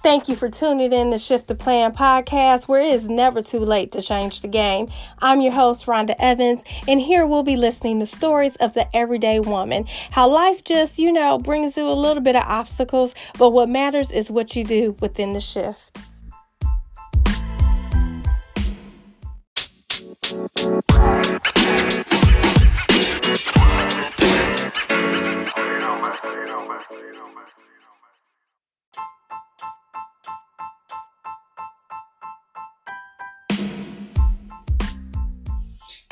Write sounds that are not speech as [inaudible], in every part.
Thank you for tuning in to Shift the Plan podcast, where it is never too late to change the game. I'm your host, Rhonda Evans, and here we'll be listening to stories of the everyday woman. How life just, you know, brings you a little bit of obstacles, but what matters is what you do within the shift.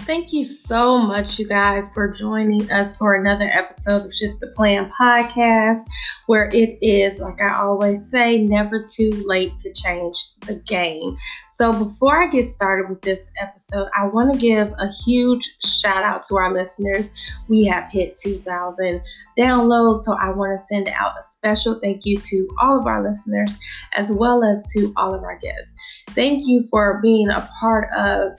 Thank you so much, you guys, for joining us for another episode of Shift the Plan podcast, where it is, like I always say, never too late to change the game. So, before I get started with this episode, I want to give a huge shout out to our listeners. We have hit 2,000 downloads, so I want to send out a special thank you to all of our listeners as well as to all of our guests. Thank you for being a part of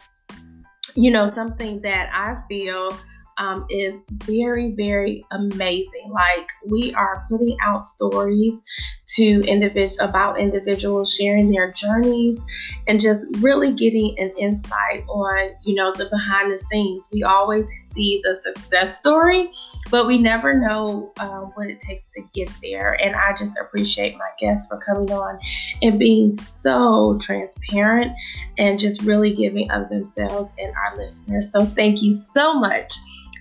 you know, something that I feel um, is very, very amazing. Like we are putting out stories to individual about individuals sharing their journeys and just really getting an insight on, you know, the behind the scenes. We always see the success story, but we never know uh, what it takes to get there. And I just appreciate my guests for coming on and being so transparent and just really giving of themselves and our listeners. So thank you so much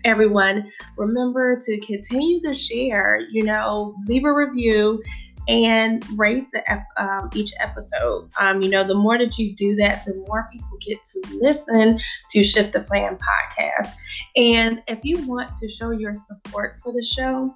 everyone. Remember to continue to share, you know, leave a review and rate the um, each episode. Um, you know, the more that you do that, the more people get to listen to Shift the Plan podcast. And if you want to show your support for the show,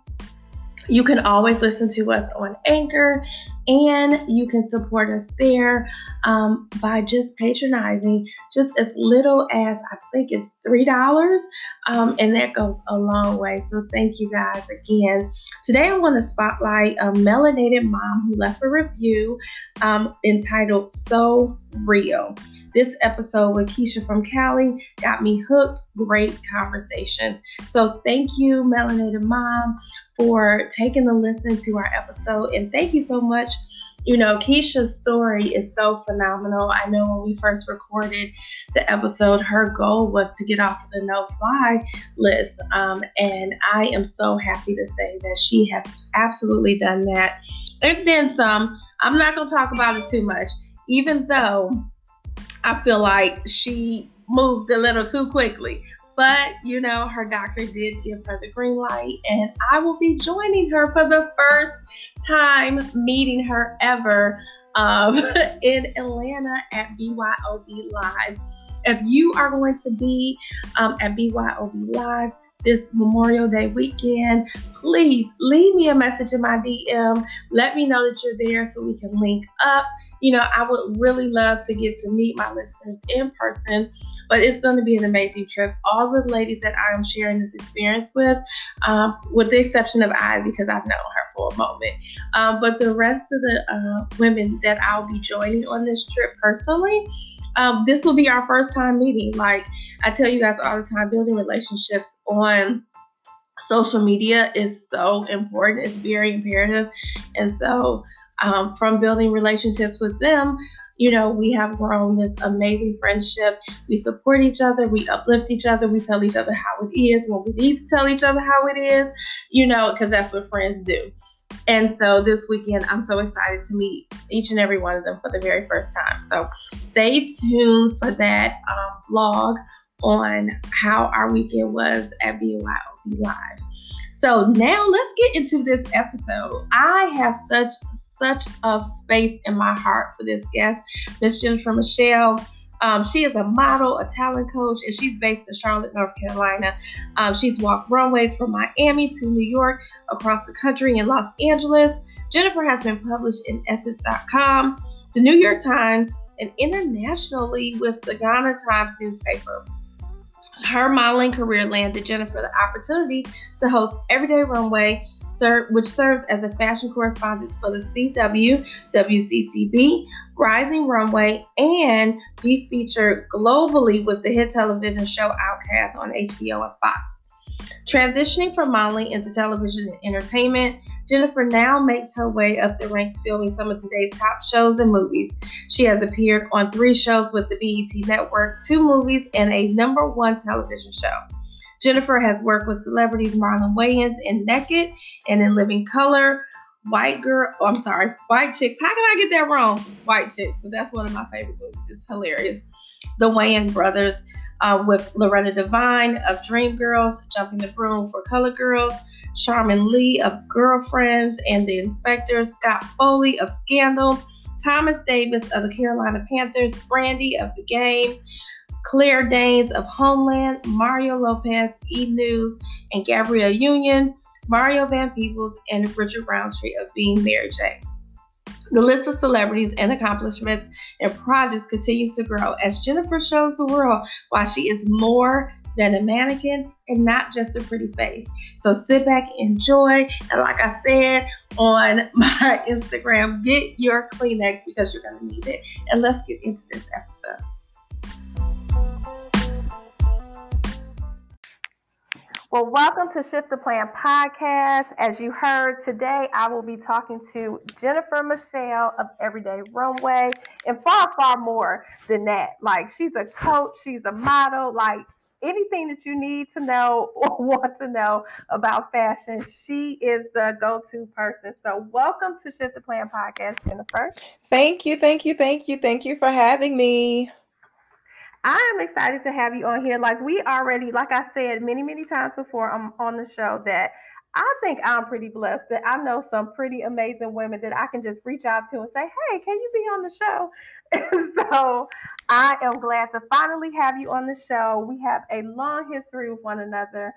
you can always listen to us on Anchor and you can support us there um, by just patronizing just as little as I think it's $3. Um, and that goes a long way. So thank you guys again. Today I want to spotlight a melanated mom who left a review um, entitled So Real. This episode with Keisha from Cali got me hooked. Great conversations. So thank you, Melanated Mom, for taking a listen to our episode. And thank you so much you know, Keisha's story is so phenomenal. I know when we first recorded the episode, her goal was to get off of the no fly list. Um, and I am so happy to say that she has absolutely done that. And then some. I'm not going to talk about it too much, even though I feel like she moved a little too quickly. But, you know, her doctor did give her the green light, and I will be joining her for the first time meeting her ever um, [laughs] in Atlanta at BYOB Live. If you are going to be um, at BYOB Live, this Memorial Day weekend, please leave me a message in my DM. Let me know that you're there so we can link up. You know, I would really love to get to meet my listeners in person, but it's going to be an amazing trip. All the ladies that I am sharing this experience with, um, with the exception of I, because I've known her for a moment, um, but the rest of the uh, women that I'll be joining on this trip personally, um, this will be our first time meeting. Like I tell you guys all the time, building relationships on social media is so important. It's very imperative. And so, um, from building relationships with them, you know, we have grown this amazing friendship. We support each other, we uplift each other, we tell each other how it is when we need to tell each other how it is, you know, because that's what friends do. And so this weekend, I'm so excited to meet each and every one of them for the very first time. So stay tuned for that um, vlog on how our weekend was at BYOB Live. So now let's get into this episode. I have such such a space in my heart for this guest, Miss Jennifer Michelle. Um, she is a model, a talent coach, and she's based in Charlotte, North Carolina. Um, she's walked runways from Miami to New York, across the country, in Los Angeles. Jennifer has been published in Essence.com, the New York Times, and internationally with the Ghana Times newspaper. Her modeling career landed Jennifer the opportunity to host Everyday Runway, which serves as a fashion correspondent for the CW, WCCB, Rising Runway, and be featured globally with the hit television show Outcast on HBO and Fox. Transitioning from modeling into television and entertainment, Jennifer now makes her way up the ranks filming some of today's top shows and movies. She has appeared on three shows with the BET Network, two movies, and a number one television show. Jennifer has worked with celebrities Marlon Wayans in Naked and in Living Color, White Girl, oh, I'm sorry, White Chicks. How can I get that wrong? White Chicks, but that's one of my favorite movies. It's hilarious. The Wayans brothers uh, with Loretta Devine of Dreamgirls, Jumping the Broom for Colored Girls, Sharmeen Lee of Girlfriends and the Inspectors, Scott Foley of Scandal, Thomas Davis of the Carolina Panthers, Brandy of The Game, Claire Danes of Homeland, Mario Lopez, E! News, and Gabrielle Union, Mario Van Peebles, and Richard Roundtree of Being Mary Jane. The list of celebrities and accomplishments and projects continues to grow as Jennifer shows the world why she is more than a mannequin and not just a pretty face. So sit back, enjoy, and like I said on [laughs] my Instagram, get your Kleenex because you're going to need it. And let's get into this episode. Well, welcome to Shift the Plan podcast. As you heard today, I will be talking to Jennifer Michelle of Everyday Runway and far, far more than that. Like, she's a coach, she's a model, like, anything that you need to know [laughs] or want to know about fashion, she is the go to person. So, welcome to Shift the Plan podcast, Jennifer. Thank you, thank you, thank you, thank you for having me. I'm excited to have you on here. Like we already, like I said many, many times before I'm on the show, that I think I'm pretty blessed that I know some pretty amazing women that I can just reach out to and say, hey, can you be on the show? [laughs] So I am glad to finally have you on the show. We have a long history with one another.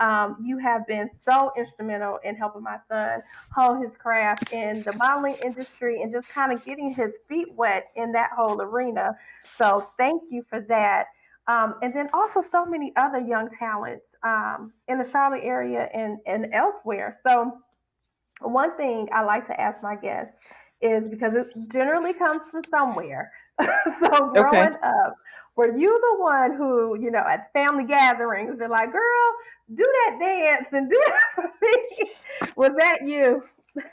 Um, you have been so instrumental in helping my son hone his craft in the modeling industry and just kind of getting his feet wet in that whole arena. So thank you for that. Um, and then also so many other young talents um, in the Charlotte area and, and elsewhere. So one thing I like to ask my guests is because it generally comes from somewhere. [laughs] so growing okay. up, were you the one who, you know, at family gatherings, they're like, girl, do that dance and do that for me? [laughs] Was that you?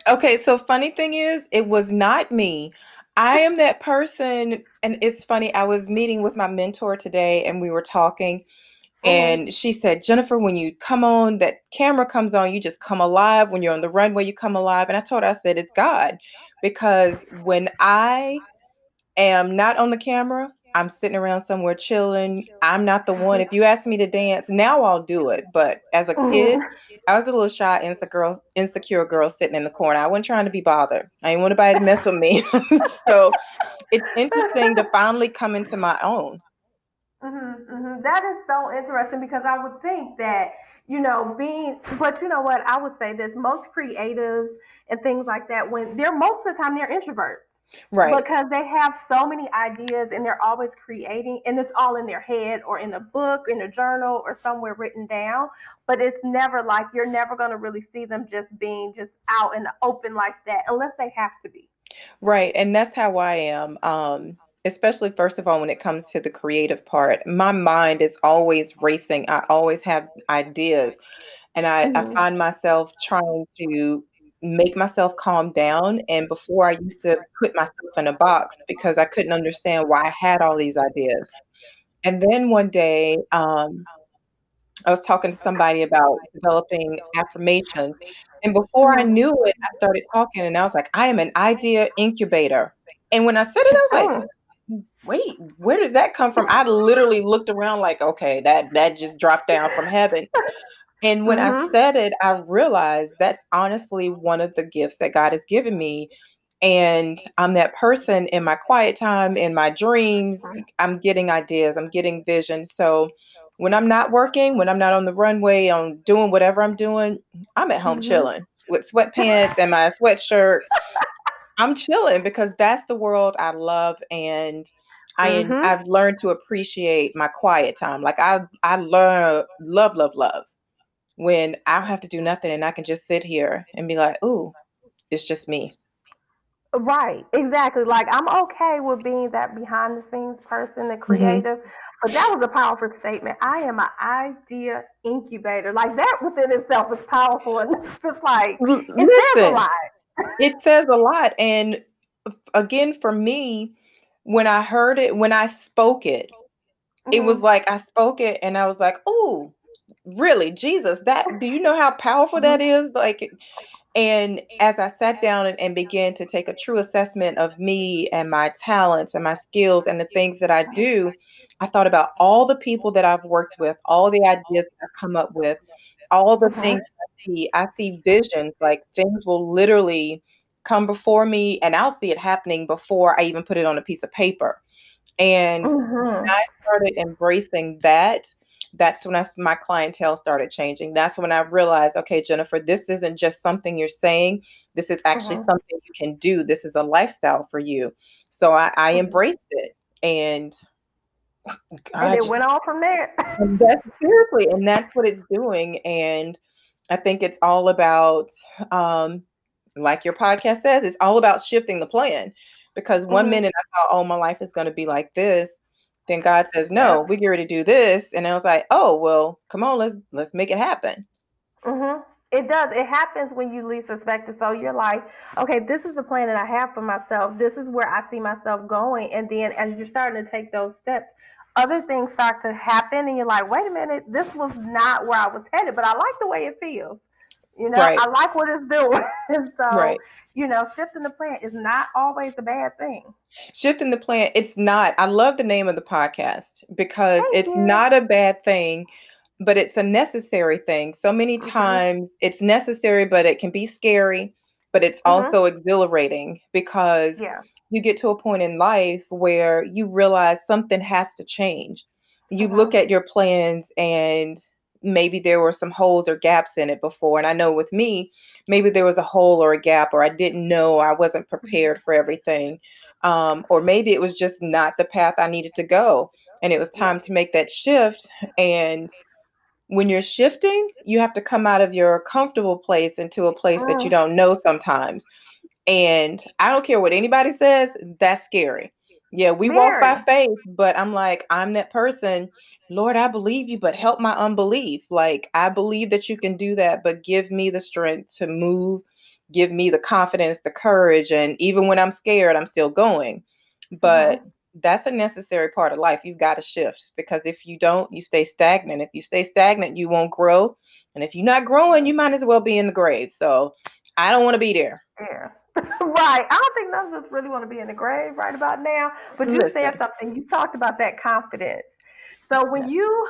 Okay, so funny thing is, it was not me. I am that person, and it's funny. I was meeting with my mentor today, and we were talking, mm-hmm. and she said, Jennifer, when you come on, that camera comes on, you just come alive. When you're on the runway, you come alive. And I told her, I said, it's God. Because when I am not on the camera, I'm sitting around somewhere chilling. I'm not the one. [laughs] If you ask me to dance, now I'll do it. But as a kid, mm-hmm. I was a little shy, insecure girl, insecure girl sitting in the corner. I wasn't trying to be bothered. I didn't want anybody to mess with me. [laughs] so it's interesting to finally come into my own. Mm-hmm, mm-hmm. That is so interesting because I would think that, you know, being, but you know what? I would say this most creatives and things like that, when they're most of the time they're introverts. Right. Because they have so many ideas and they're always creating, and it's all in their head or in a book, in a journal, or somewhere written down. But it's never like you're never going to really see them just being just out in the open like that unless they have to be. Right. And that's how I am. Um, especially first of all when it comes to the creative part my mind is always racing i always have ideas and I, mm-hmm. I, find myself trying to make myself calm down. And before I used to put myself in a box because I couldn't understand why I had all these ideas. And then one day, um, I was talking to somebody about developing affirmations. And before I knew it, I started talking and I was like, I am an idea incubator. And when I said it, I was like, oh. wait, where did that come from? I literally looked around like, okay, that that just dropped down from heaven. And when mm-hmm. I said it, I realized that's honestly one of the gifts that God has given me. And I'm that person in my quiet time, in my dreams, I'm getting ideas, I'm getting vision. So when I'm not working, when I'm not on the runway, I'm doing whatever I'm doing, I'm at home mm-hmm. chilling with sweatpants [laughs] and my sweatshirt. I'm chilling because that's the world I love and I mm-hmm. I've learned to appreciate my quiet time. Like I I learn love love love when I don't have to do nothing and I can just sit here and be like, "Ooh, it's just me." Right, exactly. Like I'm okay with being that behind the scenes person, the Mhm. creative. But that was a powerful statement. I am an idea incubator. Like that within itself is powerful, and it's just like it says a lot. it says a lot. And again, for me, when I heard it, when I spoke it, it was hmm like I spoke it and I was like, oh, really? Jesus, that do you know how powerful that is? Like, and as I sat down and, and began to take a true assessment of me and my talents and my skills and the things that I do, I thought about all the people that I've worked with, all the ideas that I've come up with, all the hmm things I see. I see visions, like things will literally come before me and I'll see it happening before I even put it on a piece of paper. And when hmm I started embracing that, that's when I, my clientele started changing. That's when I realized, okay, Jennifer, this isn't just something you're saying. This is actually hmm something you can do. This is a lifestyle for you. So I, I hmm embraced it. And And it just, went on from there. and that's seriously, and that's what it's doing. And I think it's all about, um, like your podcast says, it's all about shifting the plan. Because one hmm minute I thought, oh, my life is going to be like this. Then God says, no, we get ready to do this. And I was like, oh, well, come on, let's let's make it happen. hmm It does. It happens when you least expect it. So you're like, okay, this is the plan that I have for myself. This is where I see myself going. And then as you're starting to take those steps, other things start to happen, and you're like, wait a minute, this was not where I was headed, but I like the way it feels. You know, Right, I like what it's doing. [laughs] and so, right. you know, shifting the plan is not always a bad thing. Shifting the plan, it's not. I love the name of the podcast because Thank it's you. not a bad thing, but it's a necessary thing. So many hmm times it's necessary, but it can be scary, but it's hmm also exhilarating because Yeah. you get to a point in life where you realize something has to change. You look hmm at your plans and maybe there were some holes or gaps in it before. And I know with me, maybe there was a hole or a gap, or I didn't know I wasn't hmm prepared for everything. Um, or maybe it was just not the path I needed to go. And it was time to make that shift. And when you're shifting, you have to come out of your comfortable place into a place that you don't know sometimes. And I don't care what anybody says, that's scary. Yeah, we walk by faith, but I'm like, I'm that person. Lord, I believe you, but help my unbelief. Like, I believe that you can do that, but give me the strength to move, give me the confidence, the courage. And even when I'm scared, I'm still going. But hmm that's a necessary part of life. You've got to shift because if you don't, you stay stagnant. If you stay stagnant, you won't grow. And if you're not growing, you might as well be in the grave. So I don't want to be there. Yeah. Right. I don't think none of us really want to be in the grave right about now. But you said something. You talked about that confidence. So when Yes. you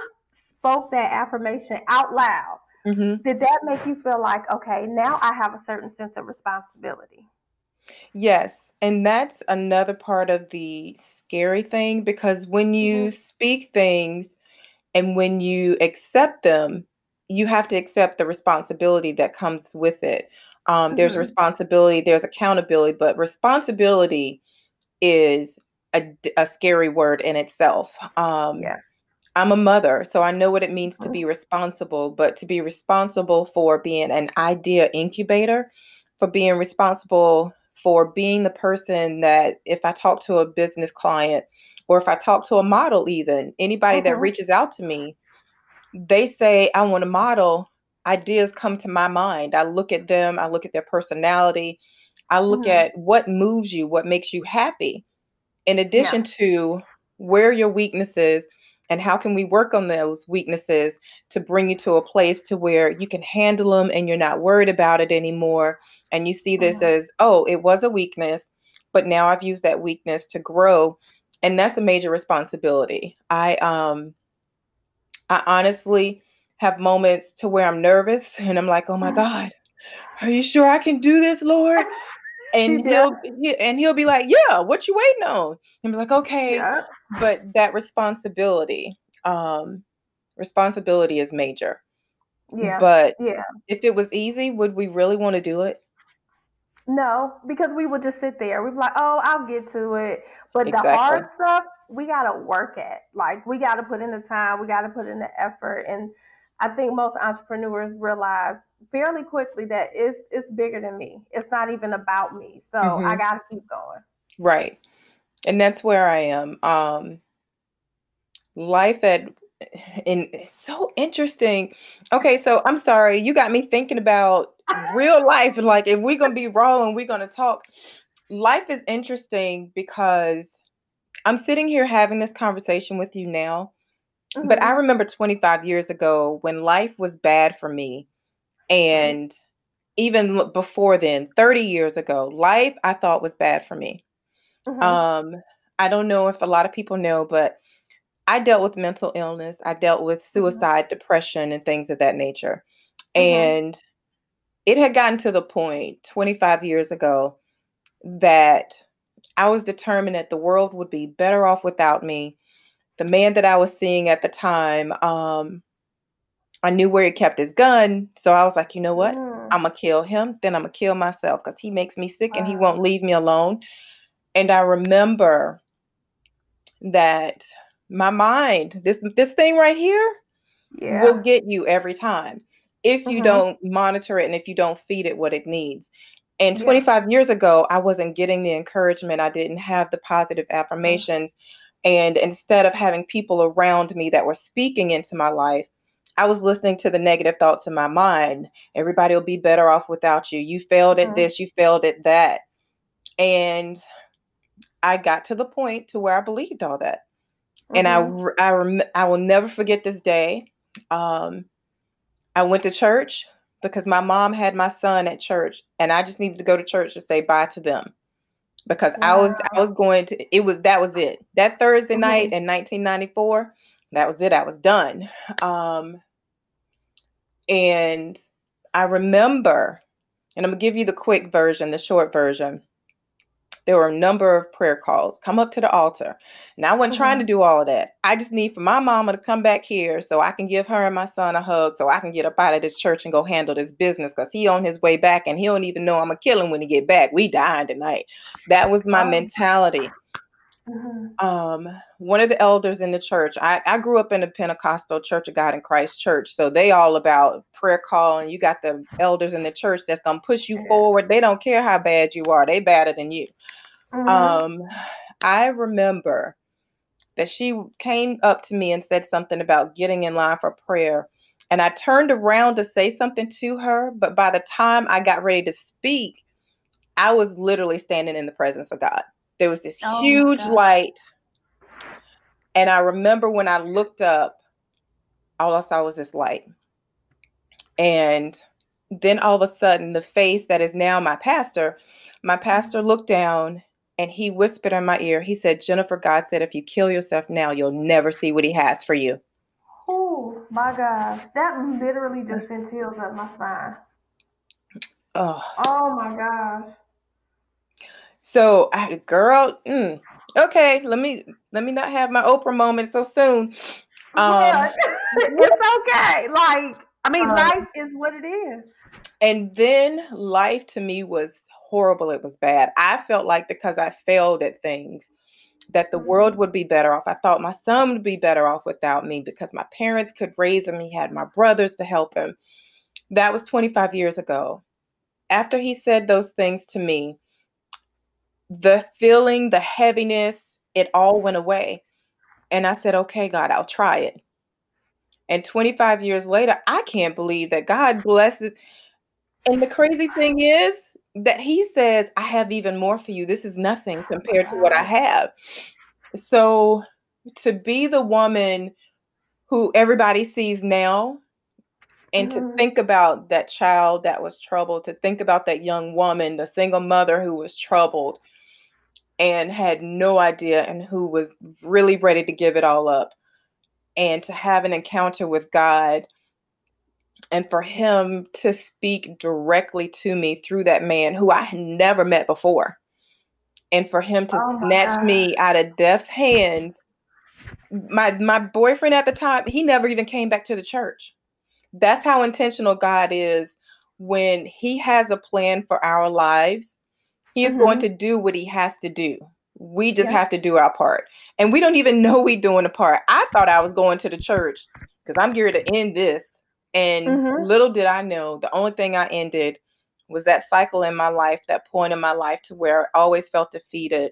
spoke that affirmation out loud, hmm did that make you feel like, okay, now I have a certain sense of responsibility? Yes. And that's another part of the scary thing because when you speak things and when you accept them, you have to accept the responsibility that comes with it. Um, there's hmm responsibility, there's accountability, but responsibility is a, a scary word in itself. Um, Yeah. I'm a mother, so I know what it means to hmm be responsible, but to be responsible for being an idea incubator, for being responsible for being the person that if I talk to a business client or if I talk to a model, even anybody that hmm reaches out to me, they say, I want to model, ideas come to my mind. I look at them, I look at their personality, I look hmm at what moves you, what makes you happy in Yeah. addition to where your weaknesses and how can we work on those weaknesses to bring you to a place to where you can handle them and you're not worried about it anymore and you see this hmm as oh it was a weakness but now i've used that weakness to grow and that's a major responsibility i um i honestly have moments to where i'm nervous [laughs] and i'm like oh my god are you sure i can do this lord and [laughs] he'll he, and he'll be like, "Yeah, what you waiting on?" And be like, "Okay," Yeah. but that responsibility, um, responsibility is major. Yeah. But Yeah. if it was easy, would we really want to do it? No, because we would just sit there. We'd be like, oh, I'll get to it. But the hard stuff, we got to work at. Like, we got to put in the time, we got to put in the effort. And I think most entrepreneurs realize fairly quickly that it's it's bigger than me. It's not even about me. So mm-hmm. I gotta keep going. Right. And that's where I am. Um life at and it's so interesting. Okay, so I'm sorry, you got me thinking about real [laughs] life. Like if we're gonna be raw and we're gonna talk, life is interesting because I'm sitting here having this conversation with you now. Mm-hmm. But I mm-hmm. remember 25 years ago when life was bad for me. And even before then, 30 years ago, life I thought was bad for me. Mm-hmm. Um, I don't know if a lot of people know, but I dealt with mental illness. I dealt with mm-hmm. suicide, mm-hmm. depression, and things of that nature. Mm-hmm. And it had gotten to the point 25 years ago that I was determined that the world would be better off without me. The man that I was seeing at the time, um, I knew where he kept his gun. So I was like, you know what? Mm. I'm going to kill him. Then I'm going to kill myself because he makes me sick and he won't leave me alone. And I remember that my mind, this this thing right here, yeah. will get you every time if you mm-hmm. don't monitor it and if you don't feed it what it needs. And 25 yeah. years ago, I wasn't getting the encouragement. I didn't have the positive mm-hmm. And instead of having people around me that were speaking into my life, I was listening to the negative thoughts in my mind. Everybody will be better off without you. You failed at mm-hmm. this, you failed at that. And I got to the point to where I believed all that. Mm-hmm. And I mm-hmm. I rem- I will never forget this day. Um, I went to church because my mom had my son at church and I just needed to go to church to say bye to them because wow. I was I was going to it was that was it. That Thursday mm-hmm. night in 1994, that was it. I was done. Um and I remember and I'm going to give you the quick version, the short version there were a number of prayer calls. Come up to the altar. And I wasn't mm-hmm. trying to mm-hmm. do all of that. I just need for my mama to come back here so I can give her and my son a hug so I can get up out of this church and go handle this business because he on his way back and he don't even know I'm gonna kill him when he get back. We dying tonight. That was my oh. mentality. Mm-hmm. Um, one of the elders in the church, I, I grew up in a Pentecostal Church of God in Christ church. So they all about prayer call, and you got the elders in the church that's gonna push you forward. They don't care how bad you are, they better than you. Mm-hmm. Um, I remember that she came up to me and said something about getting in line for prayer. And I turned around to say something to her, but by the time I got ready to speak, I was literally standing in the presence of God. There was this oh huge light. And I remember when I looked up, all I saw was this light. And then all of a sudden, the face that is now my pastor, my pastor looked down and he whispered in my ear, he said, Jennifer, God said, if you kill yourself now, you'll never see what he has for you. Oh my gosh. That literally just sent chills up my spine. Oh. Oh my gosh. So, I, girl, mm, okay, let me let me not have my Oprah moment so soon. Um, yeah, [laughs] it's okay. Like, I mean, um, life is what it is. And then life to me was horrible. It was bad. I felt like because I failed at things, that the world mm-hmm. would be better off. I thought my son would be better off without me because my parents could raise him. He had my brothers to help him. That was 25 years ago. After he said those things to me, the feeling, the heaviness, it all went away. And I said, okay, God, I'll try it. And 25 years later, I can't believe that God blesses. And the crazy thing is that He says, I have even more for you. This is nothing compared to what I have. So to be the woman who everybody sees now and mm-hmm. to think about that child that was troubled, to think about that young woman, the single mother who was troubled, and had no idea and who was really ready to give it all up and to have an encounter with God and for him to speak directly to me through that man who I had never met before and for him to oh snatch God. me out of death's hands my my boyfriend at the time he never even came back to the church that's how intentional God is when he has a plan for our lives he is mm-hmm. going to do what he has to do. We just yeah. have to do our part. And we don't even know we're doing a part. I thought I was going to the church because I'm geared to end this And mm-hmm. little did I know, the only thing I ended was that cycle in my life, that point in my life to where I always felt defeated.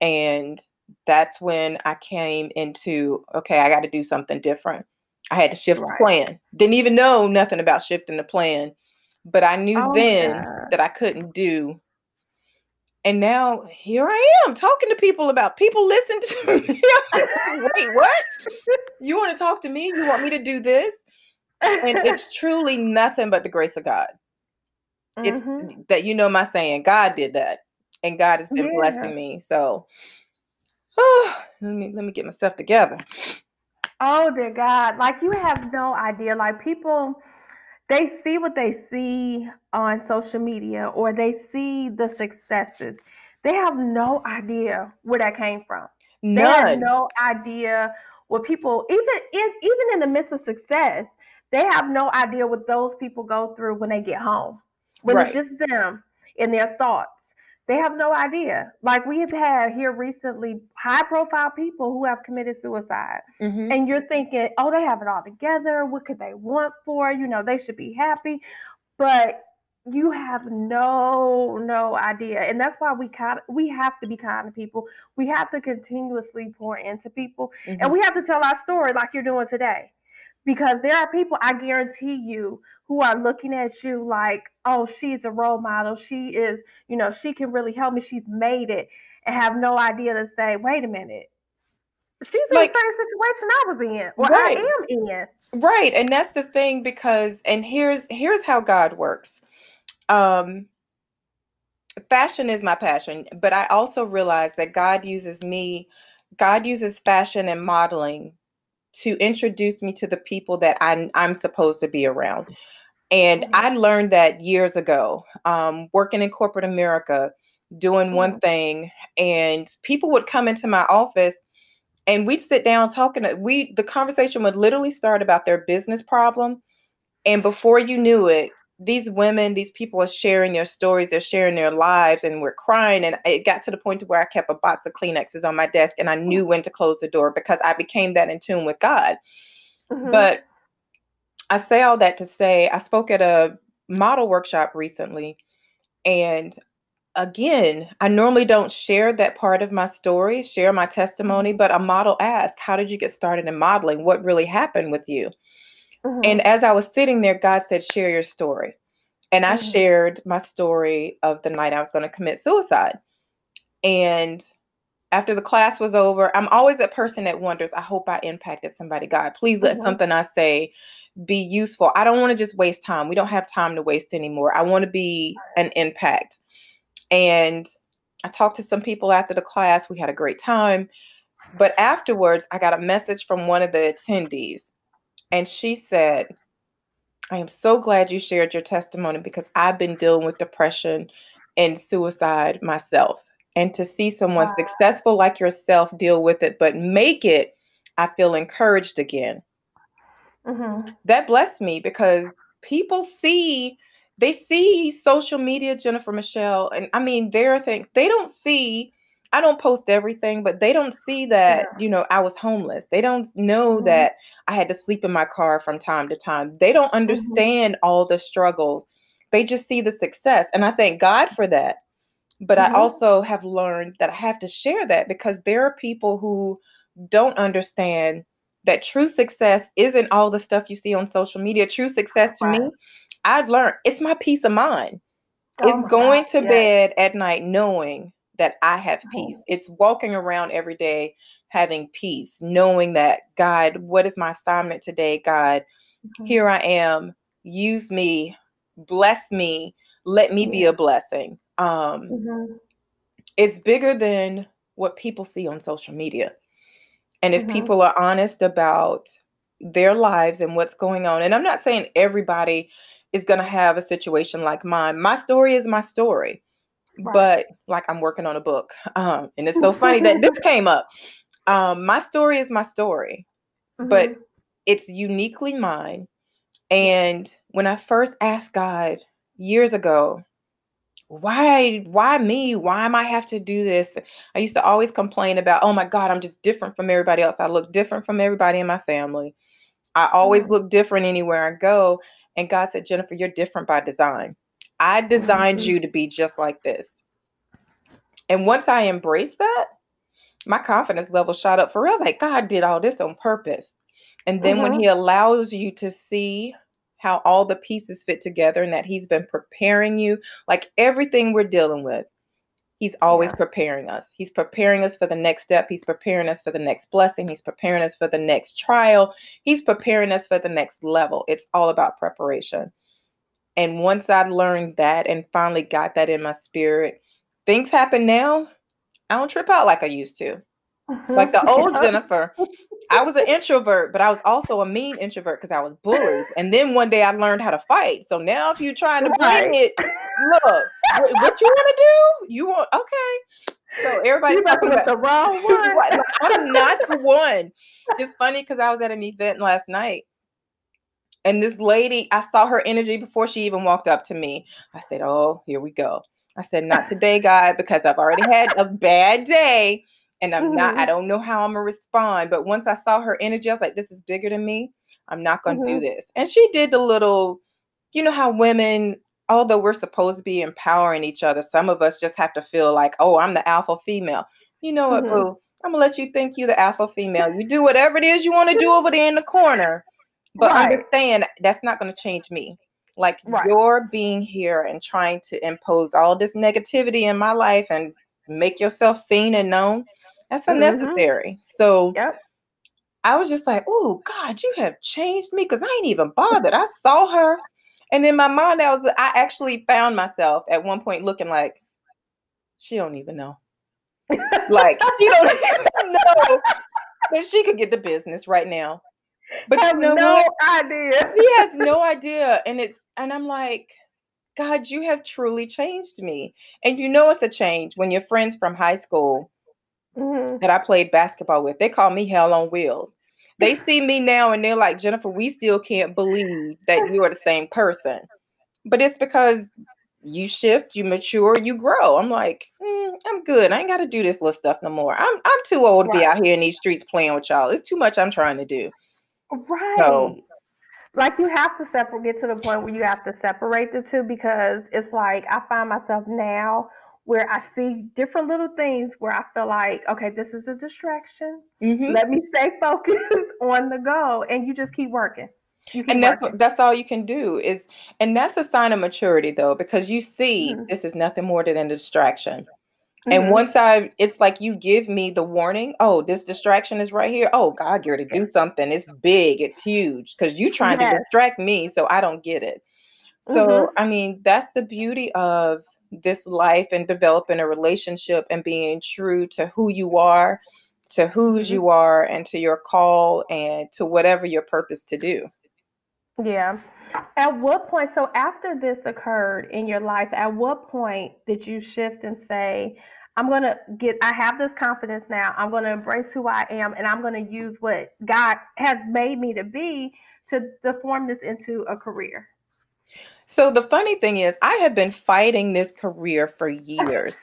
And that's when I came into, okay, I got to do something different. I had to shift right. the plan. Didn't even know nothing about shifting the plan, but I knew oh, then that I couldn't do. And now here I am talking to people about people listen to [laughs] me. Wait, what? You want to talk to me? You want me to do this? And [laughs] it's truly nothing but the grace of God. It's mm-hmm. that you know my saying, God did that. And God has been yeah. blessing me. So oh, let me let me get myself together. Oh dear God. Like you have no idea. Like people they see what they see on social media or they see the successes. They have no idea where that came from. None. They have no idea what people even in even in the midst of success, they have no idea what those people go through when they get home. When right. it's just them and their thoughts. They have no idea. Like we have had here recently high profile people who have committed suicide. Mm-hmm. And you're thinking, oh, they have it all together. What could they want for? You know, they should be happy. But you have no no idea and that's why we kind of, we have to be kind to people we have to continuously pour into people mm-hmm. and we have to tell our story like you're doing today because there are people I guarantee you who are looking at you like, oh, she's a role model. She is, you know, she can really help me. She's made it and have no idea to say, wait a minute. She's like, in the same situation I was in, or right. I am in. Right. And that's the thing because and here's here's how God works. Um fashion is my passion, but I also realize that God uses me, God uses fashion and modeling to introduce me to the people that I, I'm supposed to be around. And mm-hmm. I learned that years ago, um, working in corporate America, doing mm-hmm. one thing, and people would come into my office and we'd sit down talking. We the conversation would literally start about their business problem. And before you knew it, these women, these people are sharing their stories, they're sharing their lives, and we're crying. And it got to the point where I kept a box of Kleenexes on my desk and I knew when to close the door because I became that in tune with God. Mm-hmm. But I say all that to say I spoke at a model workshop recently, and again, I normally don't share that part of my story, share my testimony, but a model asked, How did you get started in modeling? What really happened with you? Mm-hmm. And as I was sitting there, God said, Share your story. And I mm-hmm. shared my story of the night I was going to commit suicide. And after the class was over, I'm always that person that wonders, I hope I impacted somebody. God, please let mm-hmm. something I say be useful. I don't want to just waste time. We don't have time to waste anymore. I want to be an impact. And I talked to some people after the class. We had a great time. But afterwards, I got a message from one of the attendees and she said, I am so glad you shared your testimony because I've been dealing with depression and suicide myself. And to see someone wow. successful like yourself deal with it, but make it, I feel encouraged again. Mm-hmm. That blessed me because people see, they see social media, Jennifer Michelle, and I mean, they're think they don't see I don't post everything, but they don't see that, yeah. you know, I was homeless. They don't know mm-hmm. that I had to sleep in my car from time to time. They don't mm-hmm. understand mm-hmm. all the struggles. They just see the success. And I thank God for that. But mm-hmm. I also have learned that I have to share that because there are people who don't understand that true success isn't all the stuff you see on social media. True success to right. me, I'd learned it's my peace of mind. Oh it's going God. to yeah. bed at night knowing that I have oh. peace. It's walking around every day having peace, knowing that God, what is my assignment today? God, mm-hmm. here I am. Use me, bless me, let me be a blessing. Um, mm-hmm. It's bigger than what people see on social media. And if mm-hmm. people are honest about their lives and what's going on, and I'm not saying everybody is going to have a situation like mine. My story is my story. Right. But like I'm working on a book. Um, and it's so [laughs] funny that this came up. Um, my story is my story, mm-hmm. but it's uniquely mine. And when I first asked God years ago, why why me why am i have to do this i used to always complain about oh my god i'm just different from everybody else i look different from everybody in my family I always look different anywhere I go. And God said, Jennifer, you're different by design. I designed mm-hmm. you to be just like this. And once I embraced that, my confidence level shot up for real. I was like, God did all this on purpose. And then mm-hmm. when He allows you to see how all the pieces fit together and that He's been preparing you, like everything we're dealing with, He's always yeah. preparing us. He's preparing us for the next step. He's preparing us for the next blessing. He's preparing us for the next trial. He's preparing us for the next level. It's all about preparation. And once I learned that and finally got that in my spirit, things happen now. I don't trip out like I used to. Like the old [laughs] Jennifer, I was an introvert, but I was also a mean introvert because I was bullied. And then one day I learned how to fight. So now, if you're trying to bring it, look, what, you want to do? You want okay? So everybody you about, the wrong [laughs] one. I'm not the one. It's funny because I was at an event last night, and this lady, I saw her energy before she even walked up to me. I said, "Oh, here we go." I said, "Not today, guy, because I've already had a bad day." and I'm not, I mm-hmm. don't know how I'm gonna respond. But once I saw her energy, I was like, this is bigger than me. I'm not gonna mm-hmm. do this. And she did the little, you know, how women, although we're supposed to be empowering each other, some of us just have to feel like, oh, I'm the alpha female. You know what, mm-hmm. boo? I'm gonna let you think you the alpha female. You do whatever it is you want to do over there in the corner. But right. understand that's not gonna change me. Like right. you're being here and trying to impose all this negativity in my life and make yourself seen and known that's mm-hmm. unnecessary. Mm-hmm. So yep. I was just like, oh God, you have changed me because I ain't even bothered. I saw her. And in my mind, I was I actually found myself at one point looking like, she don't even know. like she don't [laughs] even know that she could get the business right now. But have you know no what? idea. [laughs] He has no idea. And it's and I'm like, God, you have truly changed me. And you know it's a change when your friends from high school mm-hmm. that I played basketball with. They call me hell on wheels. They [laughs] see me now and they're like, Jennifer, we still can't believe that you are the same person. But it's because you shift, you mature, you grow. I'm like, mm, I'm good. I ain't got to do this little stuff no more. I'm I'm too old to be out here in these streets playing with y'all. It's too much I'm trying to do. Right. So, like you have to separate get to the point where you have to separate the two because it's like I find myself now where I see different little things where I feel like, okay, this is a distraction. Mm-hmm. Let me stay [laughs] focused on the goal, and you just keep working. and that's working. that's all you can do is, and that's a sign of maturity though, because you see mm-hmm. this is nothing more than a distraction. Mm-hmm. And once I, it's like you give me the warning. Oh, this distraction is right here. Oh, God, you're to do something. It's big. It's huge because you trying to distract me, so I don't get it. So mm-hmm. I mean, that's the beauty of this life and developing a relationship and being true to who you are, to whose mm-hmm. you are, and to your call and to whatever your purpose to do. Yeah. At what point, so after this occurred in your life, at what point did you shift and say, I'm going to get, I have this confidence now. I'm going to embrace who I am and I'm going to use what God has made me to be to, to form this into a career? So the funny thing is, I have been fighting this career for years.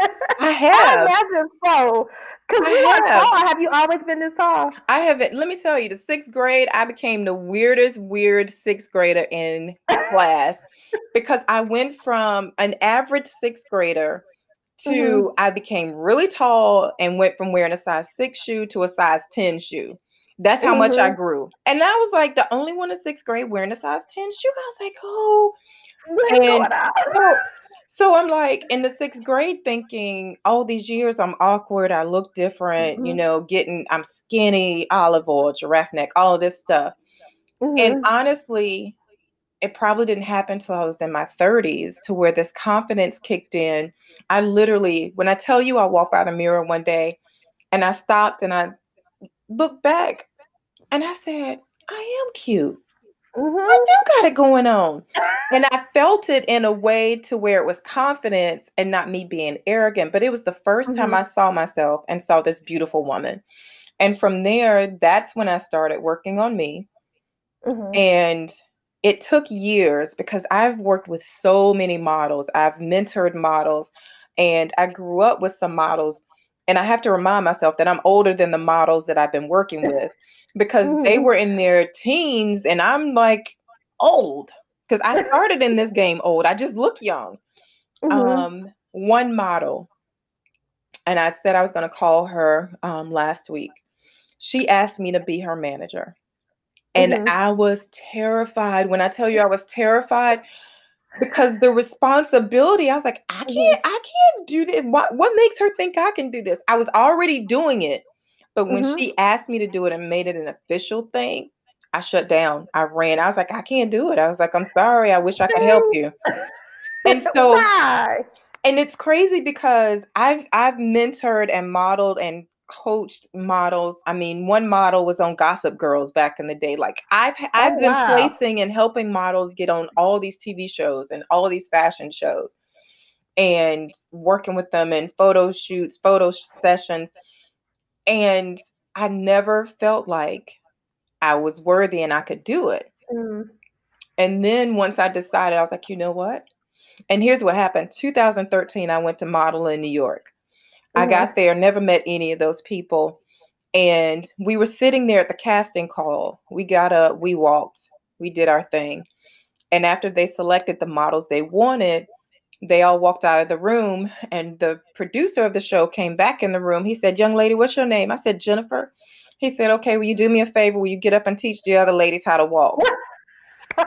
[laughs] I have. I imagine so. Because we are tall. Have you always been this tall? I haven't. Let me tell you, the sixth grade, I became the weirdest, weird sixth grader in class [laughs] because I went from an average sixth grader to mm-hmm. I became really tall and went from wearing a size six shoe to a size 10 shoe. That's how mm-hmm. much I mm-hmm. grew. And I was like the only one in sixth grade wearing a size 10 shoe. I was like, oh. And so, I'm like in the sixth grade thinking, all these years I'm awkward. I look different, mm-hmm. you know, getting, I'm skinny, olive oil, giraffe neck, all of this stuff. Mm-hmm. And honestly, it probably didn't happen until I was in my 30s to where this confidence kicked in. I literally, when I tell you, I walked by the mirror one day and I stopped and I looked back and I said, I am cute. Mm-hmm. I do got it going on. And I felt it in a way to where it was confidence and not me being arrogant. But it was the 1st mm-hmm. time I saw myself and saw this beautiful woman. And from there, that's when I started working on me. Mm-hmm. And it took years because I've worked with so many models, I've mentored models, and I grew up with some models and I have to remind myself that I'm older than the models that I've been working [laughs] with because mm-hmm. they were in their teens and I'm like old because I [laughs] started in this game old. I just look young. Mm-hmm. Um, one model, and I said I was going to call her um, last week. She asked me to be her manager. And mm-hmm. I was terrified. When I tell you I was terrified, because the responsibility, I was like, I mm-hmm. can't, I can't do this. What what makes her think I can do this? I was already doing it. But when mm-hmm. she asked me to do it and made it an official thing, I shut down. I ran. I was like, I can't do it. I was like, I'm sorry. I wish I could help you. And [laughs] so Why? and it's crazy because I've I've mentored and modeled and coached models. I mean, one model was on Gossip Girls back in the day. Like I've I've oh, been wow. placing and helping models get on all these TV shows and all these fashion shows and working with them in photo shoots, photo sessions. And I never felt like I was worthy and I could do it. Mm. And then once I decided, I was like, you know what? And here's what happened 2013, I went to model in New York. I mm-hmm. got there, never met any of those people. And we were sitting there at the casting call. We got up, we walked, we did our thing. And after they selected the models they wanted, they all walked out of the room. And the producer of the show came back in the room. He said, Young lady, what's your name? I said, Jennifer. He said, Okay, will you do me a favor? Will you get up and teach the other ladies how to walk? [laughs] I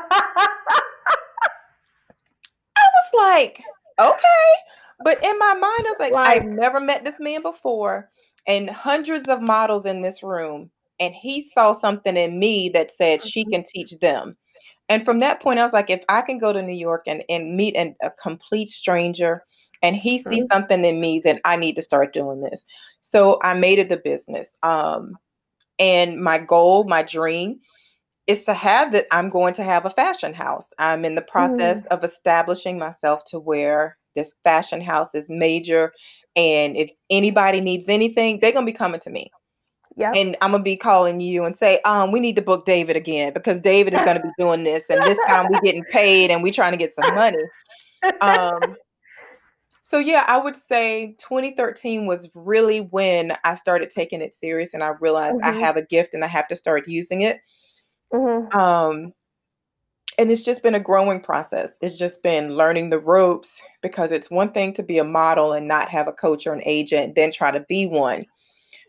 was like, Okay. But in my mind, I was like, right. I've never met this man before, and hundreds of models in this room. And he saw something in me that said mm-hmm. she can teach them. And from that point, I was like, if I can go to New York and, and meet an, a complete stranger and he mm-hmm. sees something in me, then I need to start doing this. So I made it the business. Um, and my goal, my dream, is to have that I'm going to have a fashion house. I'm in the process mm. of establishing myself to where this fashion house is major. And if anybody needs anything, they're gonna be coming to me. Yeah. And I'm gonna be calling you and say, um, we need to book David again because David is gonna be doing this, and this time we're getting paid and we're trying to get some money. Um, so yeah, I would say 2013 was really when I started taking it serious and I realized mm-hmm. I have a gift and I have to start using it. Mm-hmm. Um, and it's just been a growing process. It's just been learning the ropes because it's one thing to be a model and not have a coach or an agent, then try to be one.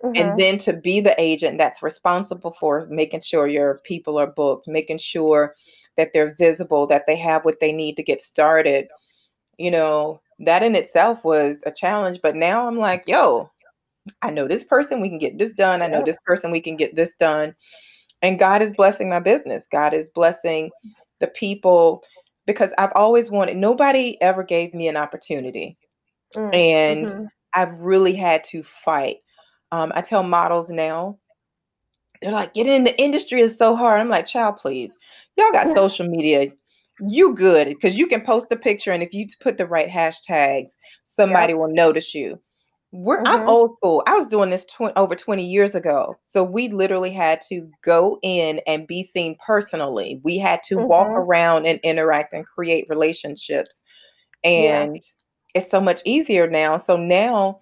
Mm-hmm. And then to be the agent that's responsible for making sure your people are booked, making sure that they're visible, that they have what they need to get started. You know, that in itself was a challenge. But now I'm like, yo, I know this person, we can get this done. I know this person, we can get this done. And God is blessing my business. God is blessing the people because I've always wanted, nobody ever gave me an opportunity. Mm, and mm-hmm. I've really had to fight. Um, I tell models now, they're like, getting in the industry is so hard. I'm like, child, please. Y'all got [laughs] social media. You good because you can post a picture, and if you put the right hashtags, somebody yep. will notice you. We're mm-hmm. I'm old school. I was doing this tw- over 20 years ago. So we literally had to go in and be seen personally. We had to mm-hmm. walk around and interact and create relationships. And yeah. it's so much easier now. So now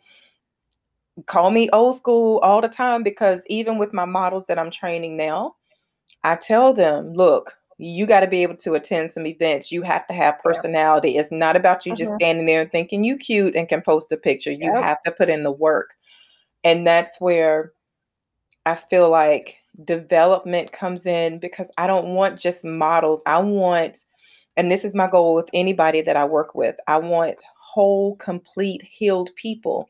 call me old school all the time because even with my models that I'm training now, I tell them, look, you got to be able to attend some events. You have to have personality. It's not about you just mm-hmm. standing there and thinking you cute and can post a picture. You yep. have to put in the work. And that's where I feel like development comes in because I don't want just models. I want, and this is my goal with anybody that I work with, I want whole, complete, healed people.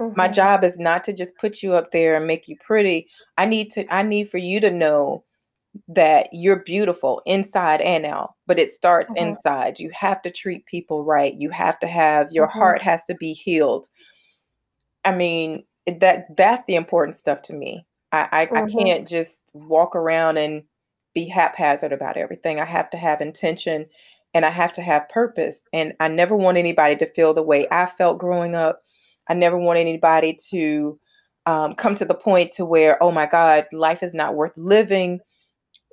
Mm-hmm. My job is not to just put you up there and make you pretty. I need to, I need for you to know that you're beautiful inside and out, but it starts mm-hmm. inside. You have to treat people right. You have to have your mm-hmm. heart has to be healed. I mean, that that's the important stuff to me. I I, mm-hmm. I can't just walk around and be haphazard about everything. I have to have intention and I have to have purpose. And I never want anybody to feel the way I felt growing up. I never want anybody to um, come to the point to where, oh my God, life is not worth living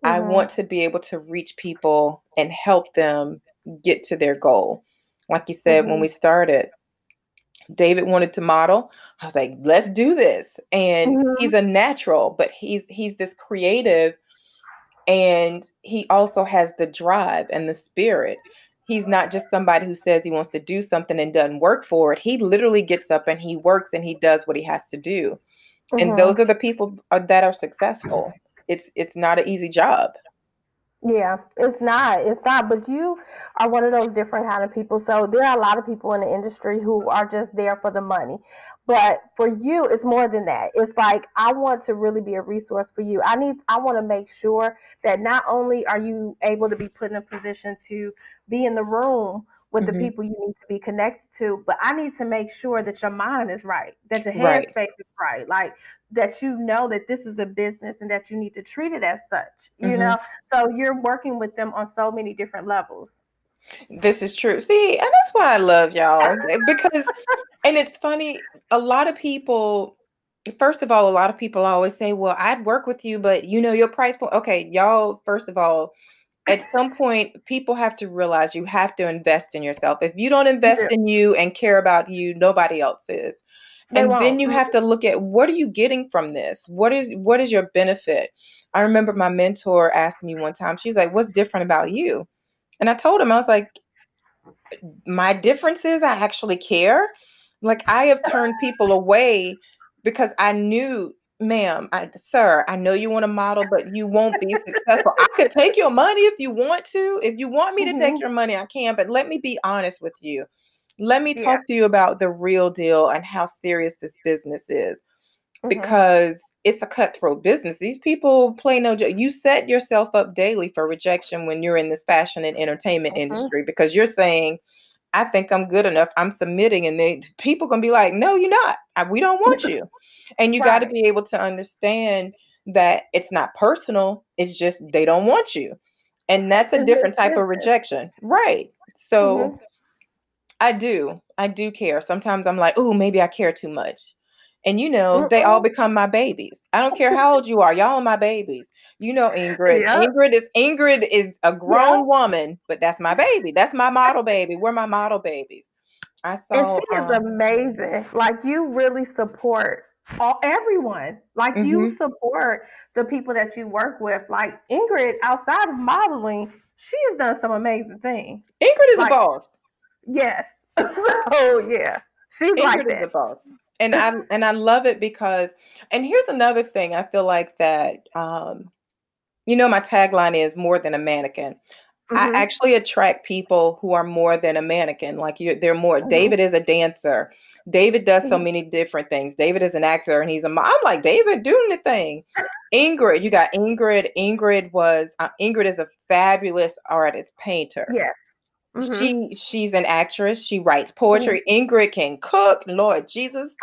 I mm-hmm. want to be able to reach people and help them get to their goal. Like you said mm-hmm. when we started, David wanted to model. I was like, let's do this. And mm-hmm. he's a natural, but he's he's this creative and he also has the drive and the spirit. He's not just somebody who says he wants to do something and doesn't work for it. He literally gets up and he works and he does what he has to do. Mm-hmm. And those are the people uh, that are successful. It's it's not an easy job. Yeah, it's not. It's not. But you are one of those different kind of people. So there are a lot of people in the industry who are just there for the money. But for you, it's more than that. It's like I want to really be a resource for you. I need. I want to make sure that not only are you able to be put in a position to be in the room with mm-hmm. the people you need to be connected to. But I need to make sure that your mind is right, that your headspace right. is right, like that you know that this is a business and that you need to treat it as such. You mm-hmm. know, so you're working with them on so many different levels. This is true. See, and that's why I love y'all [laughs] because, and it's funny. A lot of people first of all, a lot of people always say, "Well, I'd work with you, but you know your price point." Okay, y'all. First of all, at some point people have to realize you have to invest in yourself. If you don't invest yeah. in you and care about you nobody else is. And then you have to look at what are you getting from this? What is what is your benefit? I remember my mentor asked me one time she was like what's different about you? And i told him i was like my difference is i actually care. Like i have turned people away because i knew ma'am, I, sir, I know you want to model, but you won't be successful. I could take your money if you want to. If you want me to mm-hmm. take your money, I can. But let me be honest with you. Let me talk yeah. to you about the real deal and how serious this business is. Mm-hmm. Because it's a cutthroat business. These people play no joke. You set yourself up daily for rejection when you're in this fashion and entertainment mm-hmm. industry because you're saying, I think I'm good enough. I'm submitting, and they people gonna be like, "No, you're not. We don't want [laughs] you." And you right. got to be able to understand that it's not personal, it's just they don't want you. And that's a different type of rejection. Right. So mm-hmm. I do. I do care. Sometimes I'm like, oh, maybe I care too much. And you know, they all become my babies. I don't care how old you are, y'all are my babies. You know, Ingrid. Yep. Ingrid is Ingrid is a grown yep. woman, but that's my baby. That's my model baby. We're my model babies. I saw And she um, is amazing. Like you really support all everyone. Like mm-hmm. you support the people that you work with. Like Ingrid, outside of modeling, she has done some amazing things. Ingrid is like, a boss. Yes. [laughs] so yeah, she's Ingrid like that. is a boss. And I [laughs] and I love it because and here's another thing I feel like that um you know my tagline is more than a mannequin. Mm-hmm. I actually attract people who are more than a mannequin. Like you they're more mm-hmm. David is a dancer. David does so mm-hmm. many different things. David is an actor and he's a I'm like David doing the thing. Ingrid, you got Ingrid. Ingrid was uh, Ingrid is a fabulous artist, painter. Yeah. Mm-hmm. She she's an actress. She writes poetry. Mm-hmm. Ingrid can cook. Lord Jesus.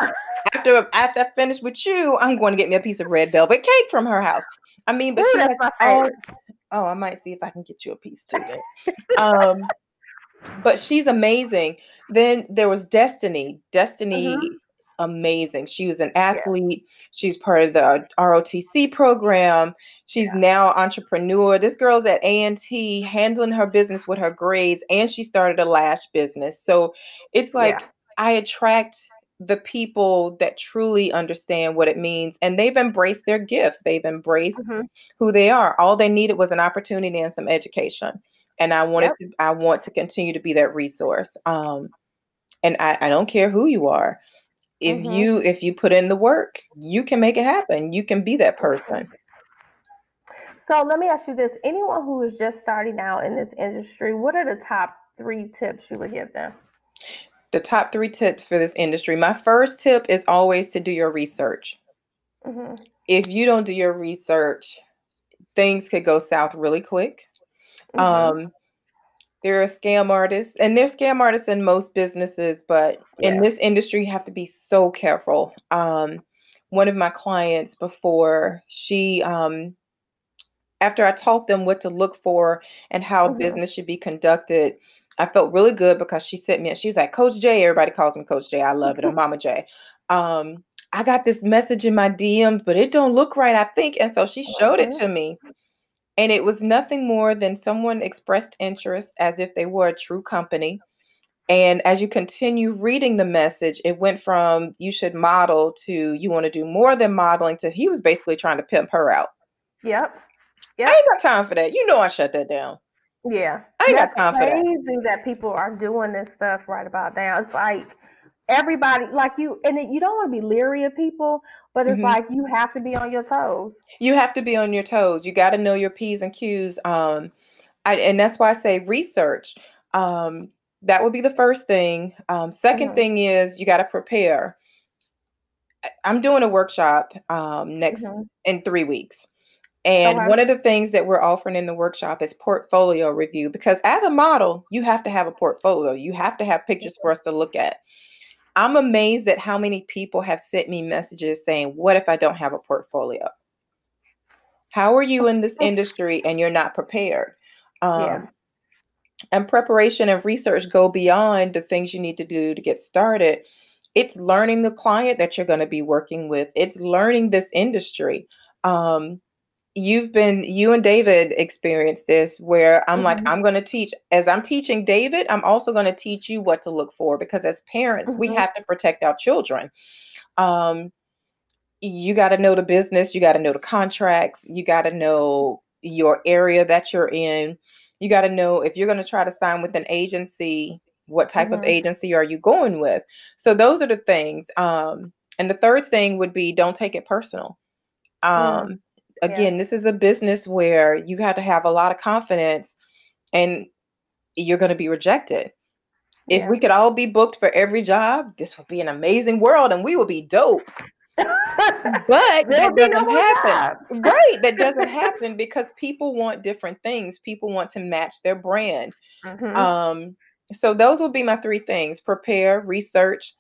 after after I finish with you, I'm going to get me a piece of red velvet cake from her house. I mean, but Ooh, she has all, oh, I might see if I can get you a piece too. um, but she's amazing. Then there was Destiny. Destiny, mm-hmm. Amazing. She was an athlete. Yeah. She's part of the ROTC program. She's yeah. now entrepreneur. This girl's at A&T handling her business with her grades, and she started a lash business. So it's like yeah. I attract the people that truly understand what it means and they've embraced their gifts they've embraced mm-hmm. who they are all they needed was an opportunity and some education and I wanted yep. to I want to continue to be that resource. Um, and I, I don't care who you are. If mm-hmm. you if you put in the work, you can make it happen. You can be that person. So let me ask you this: anyone who is just starting out in this industry, what are the top three tips you would give them? The top three tips for this industry. My first tip is always to do your research. Mm-hmm. If you don't do your research, things could go south really quick. Mm-hmm. Um, there are scam artists, and there's scam artists in most businesses, but yeah. in this industry, you have to be so careful. Um, one of my clients before she um, after I taught them what to look for and how mm-hmm. business should be conducted, I felt really good because she sent me, she was like, Coach J, everybody calls me Coach J. I love it, or [laughs] Mama J. Um, I got this message in my DMs, but it don't look right, I think. And so she showed it to me. And it was nothing more than someone expressed interest as if they were a true company. And as you continue reading the message, it went from you should model to you want to do more than modeling to he was basically trying to pimp her out. Yep. Yep. I ain't got time for that. You know I shut that down. Yeah. I ain't That's got time for that. that people are doing this stuff right about now. It's like everybody like you and you don't want to be leery of people but it's mm-hmm. like you have to be on your toes you have to be on your toes you got to know your p's and q's um I, and that's why i say research um that would be the first thing. Um, 2nd mm-hmm. thing is you got to prepare. I'm doing a workshop um, next mm-hmm. in three weeks. And okay. one of the things that we're offering in the workshop is portfolio review because as a model, you have to have a portfolio. You have to have pictures for us to look at. I'm amazed at how many people have sent me messages saying, What if I don't have a portfolio? How are you in this industry and you're not prepared? Um, yeah and preparation and research go beyond the things you need to do to get started. It's learning the client that you're going to be working with. It's learning this industry. Um, you've been you and David experienced this where I'm mm-hmm. like I'm going to teach as I'm teaching David, I'm also going to teach you what to look for because as parents, mm-hmm. we have to protect our children. Um, you got to know the business, you got to know the contracts, you got to know your area that you're in you got to know if you're going to try to sign with an agency what type mm-hmm. of agency are you going with so those are the things um and the third thing would be don't take it personal um again yeah. this is a business where you got to have a lot of confidence and you're going to be rejected if we could all be booked for every job this would be an amazing world and we would be dope [laughs] but that doesn't no happen. [laughs] right. That doesn't happen because people want different things. People want to match their brand. Mm-hmm. Um, so those would be my three things: prepare, research,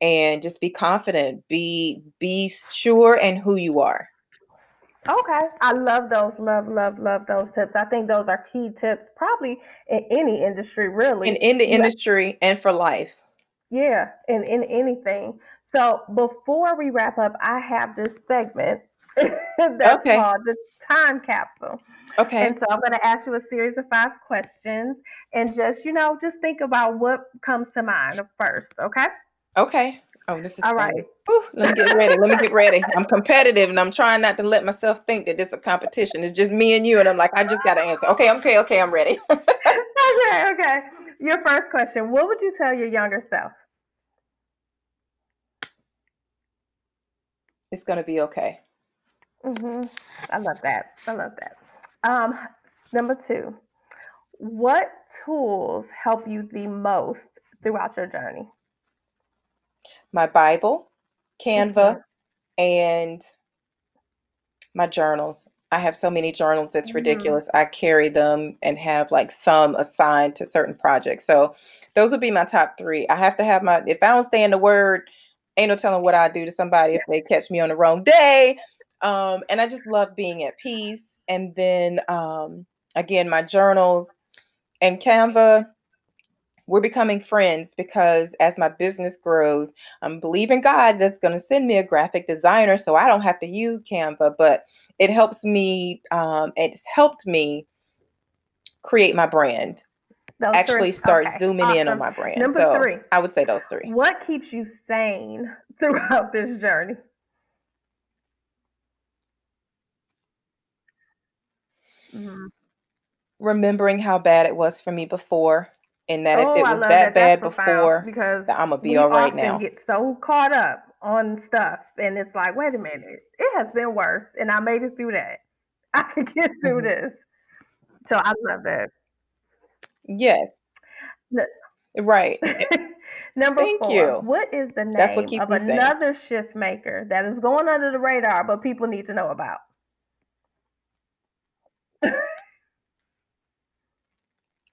and just be confident. Be be sure and who you are. Okay. I love those. Love, love, love those tips. I think those are key tips probably in any industry, really. In, in the industry and for life. Yeah, in, in anything. So before we wrap up, I have this segment [laughs] that's okay. called the time capsule. Okay. And so I'm going to ask you a series of five questions and just, you know, just think about what comes to mind first. Okay. Okay. Oh, this is all right. Ooh, let me get ready. Let me get ready. I'm competitive and I'm trying not to let myself think that this is a competition. It's just me and you. And I'm like, I just got to answer. Okay. Okay. Okay. I'm ready. [laughs] okay. Okay. Your first question What would you tell your younger self? It's going to be okay. Mm-hmm. I love that. I love that. Um, number two, what tools help you the most throughout your journey? My Bible, Canva, mm-hmm. and my journals. I have so many journals, it's mm-hmm. ridiculous. I carry them and have like some assigned to certain projects. So those would be my top three. I have to have my, if I don't stay in the word, ain't no telling what I do to somebody if they catch me on the wrong day. Um, and I just love being at peace. And then um, again, my journals and Canva, we're becoming friends because as my business grows, I'm believing God that's going to send me a graphic designer so I don't have to use Canva, but it helps me, um, it's helped me create my brand those actually three. start okay. zooming awesome. in on my brand. Number so three. I would say those three. What keeps you sane [laughs] throughout this journey? Mm-hmm. Remembering how bad it was for me before, and that oh, if it was that, that, bad before, because I'm gonna be all right now. I get so caught up on stuff, and it's like, wait a minute, it has been worse, and I made it through that. [laughs] I could get through mm-hmm. this. So I love that. Yes. right. [laughs] Number Thank four. You. What is the name That's what keeps of another sane. shift maker that is going under the radar, but people need to know about?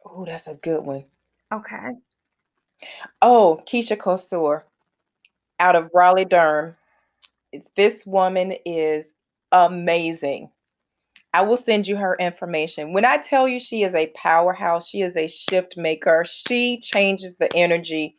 oh, that's a good one. Okay. Oh, Keisha Kosur out of Raleigh Durham. This woman is amazing. I will send you her information. When I tell you she is a powerhouse, she is a shift maker, she changes the energy.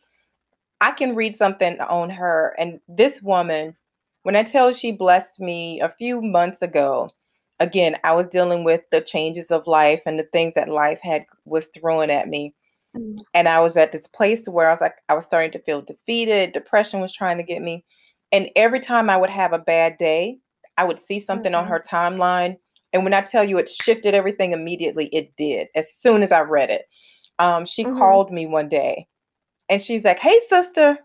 I can read something on her. And this woman, when I tell she blessed me a few months ago, again, I was dealing with the changes of life and the things that life had was throwing at me. Mm. And I was at this place where I was like, I was starting to feel defeated. Depression was trying to get me. And every time I would have a bad day, I would see something mm-hmm. on her timeline. And when I tell you it shifted everything immediately, it did as soon as I read it. Um, she mm-hmm. called me one day and she's like, Hey, sister,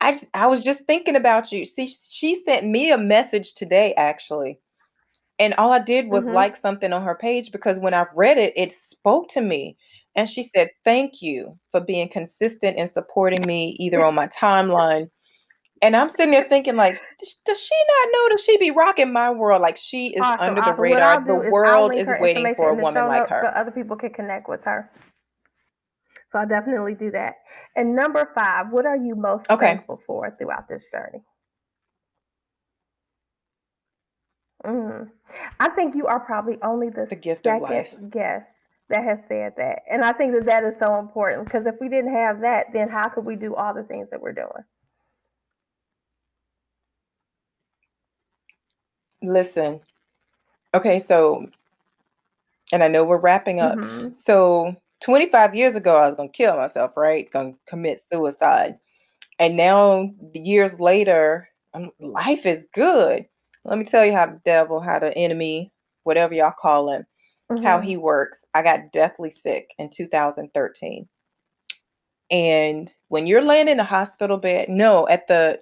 I just, I was just thinking about you. See, she sent me a message today, actually. And all I did was mm-hmm. like something on her page because when I read it, it spoke to me. And she said, Thank you for being consistent and supporting me either on my timeline. And I'm sitting there thinking, like, does she not know that she be rocking my world? Like she is awesome, under awesome. the radar. The world is, waiting for a woman like her. So other people can connect with her. So I definitely do that. And number five, what are you most okay. thankful for throughout this journey? Mm. I think you are probably only the, the gift of life guest that has said that. And I think that that is so important because if we didn't have that, then how could we do all the things that we're doing? Listen. Okay, so and I know we're wrapping up. Mm-hmm. So 25 years ago, I was going to kill myself, right? Going to commit suicide. And now, years later, um, life is good. Let me tell you how the devil, how the enemy, whatever y'all call him, mm-hmm. how he works. I got deathly sick in 2013. And when you're laying in a hospital bed, no, at the,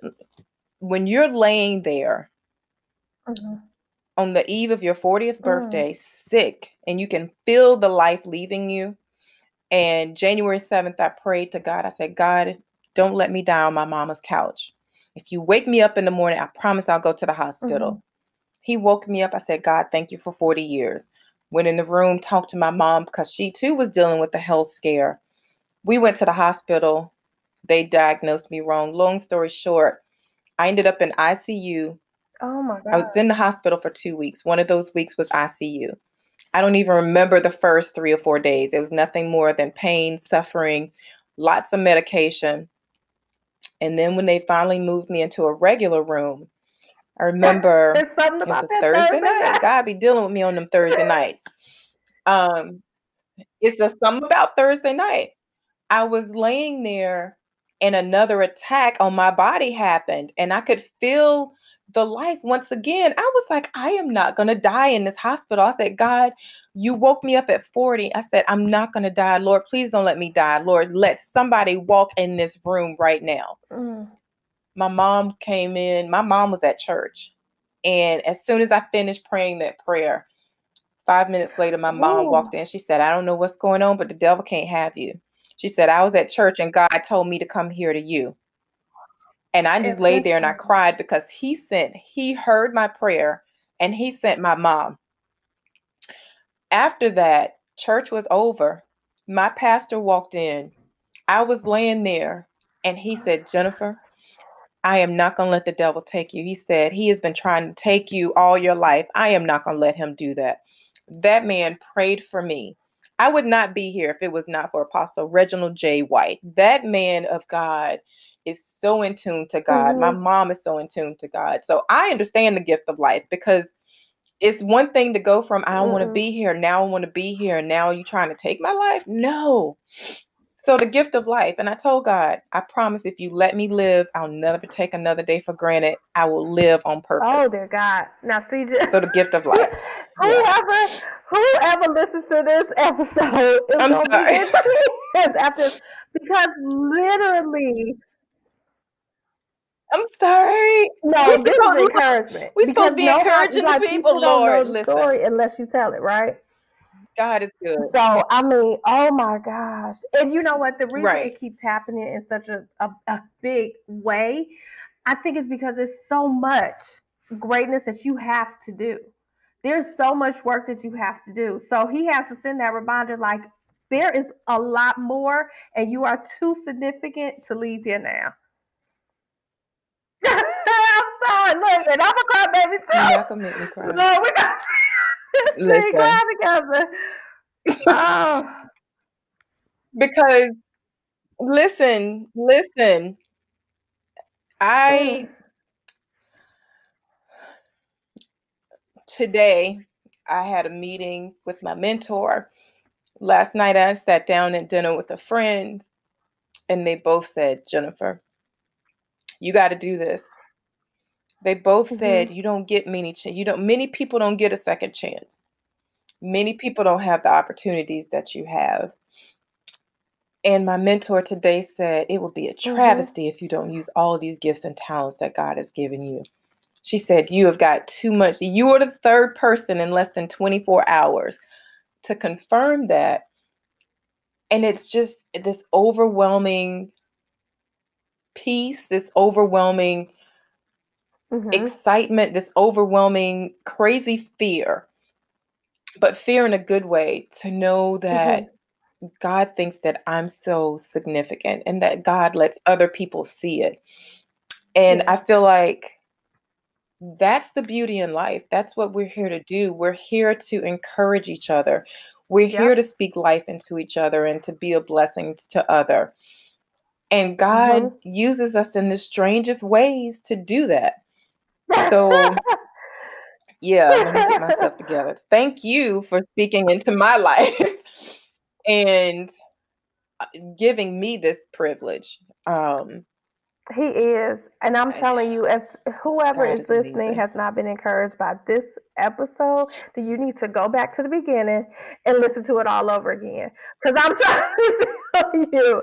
when you're laying there mm-hmm. on the eve of your 40th birthday, mm. sick, and you can feel the life leaving you, and January 7th, I prayed to God. I said, God, don't let me die on my mama's couch. If you wake me up in the morning, I promise I'll go to the hospital. Mm-hmm. He woke me up. I said, God, thank you for 40 years. Went in the room, talked to my mom because she too was dealing with the health scare. We went to the hospital. They diagnosed me wrong. Long story short, I ended up in ICU. Oh my God. I was in the hospital for two weeks. One of those weeks was ICU. I don't even remember the first three or four days. It was nothing more than pain, suffering, lots of medication. And then when they finally moved me into a regular room, I remember [laughs] it was a Thursday, night. God be dealing with me on them Thursday [laughs] nights. Um, it's the something about Thursday night. I was laying there and another attack on my body happened, and I could feel the life once again. I was like, I am not going to die in this hospital. I said, God, you woke me up at 40. I said, I'm not going to die. Lord, please don't let me die. Lord, let somebody walk in this room right now. Mm. My mom came in. My mom was at church. And as soon as I finished praying that prayer, five minutes later, my mom Ooh. walked in. She said, I don't know what's going on, but the devil can't have you. She said, I was at church and God told me to come here to you. And I just laid there and I cried because he sent, he heard my prayer and he sent my mom. After that, church was over. My pastor walked in. I was laying there and he said, Jennifer, I am not going to let the devil take you. He said, He has been trying to take you all your life. I am not going to let him do that. That man prayed for me. I would not be here if it was not for Apostle Reginald J. White. That man of God is so in tune to God. Mm-hmm. My mom is so in tune to God. So I understand the gift of life because it's one thing to go from I don't mm-hmm. want to be here, now I want to be here, now you trying to take my life? No. So the gift of life. And I told God, I promise if you let me live, I'll never take another day for granted. I will live on oh, purpose. Oh dear God. Now see just so the gift of [laughs] life. whoever yeah. whoever listens to this episode is I'm sorry. [laughs] after because literally I'm sorry. No, we this is encouragement. We're supposed to be encouraging the people, Lord. Listen. story unless you tell it, right? God is good. So I mean, oh my gosh. And you know what? The reason right. it keeps happening in such a, a, a big way, I think is because it's so much greatness that you have to do. There's so much work that you have to do. So he has to send that reminder like there is a lot more and you are too significant to leave here now. [laughs] I'm sorry. Look, and I'm a cry baby too. Not gonna make me cry. No, we got [laughs] to cry together. Oh. because listen, listen. I [sighs] today I had a meeting with my mentor last night I sat down at dinner with a friend, and they both said, Jennifer, you got to do this. They both mm-hmm. said you don't get many ch- you don't many people don't get a second chance. Many people don't have the opportunities that you have. And my mentor today said it would be a mm-hmm. travesty mm-hmm. if you don't use all these gifts and talents that God has given you. She said, You have got too much. You are the third person in less than 24 hours to confirm that. And it's just this overwhelming peace, this overwhelming mm-hmm. excitement, this overwhelming crazy fear, but fear in a good way to know that mm-hmm. God thinks that I'm so significant and that God lets other people see it. And yeah. I feel like that's the beauty in life. That's what we're here to do. We're here to encourage each other. We're here to speak life into each other and to be a blessing to other. And God mm-hmm. uses us in the strangest ways to do that. So, yeah, let me get myself [laughs] together. Thank you for speaking into my life [laughs] and uh, giving me this privilege. Um, he is. And I'm telling you, if whoever God is, is listening has not been encouraged by this episode, then you need to go back to the beginning and listen to it all over again. Because I'm [laughs] trying to tell you,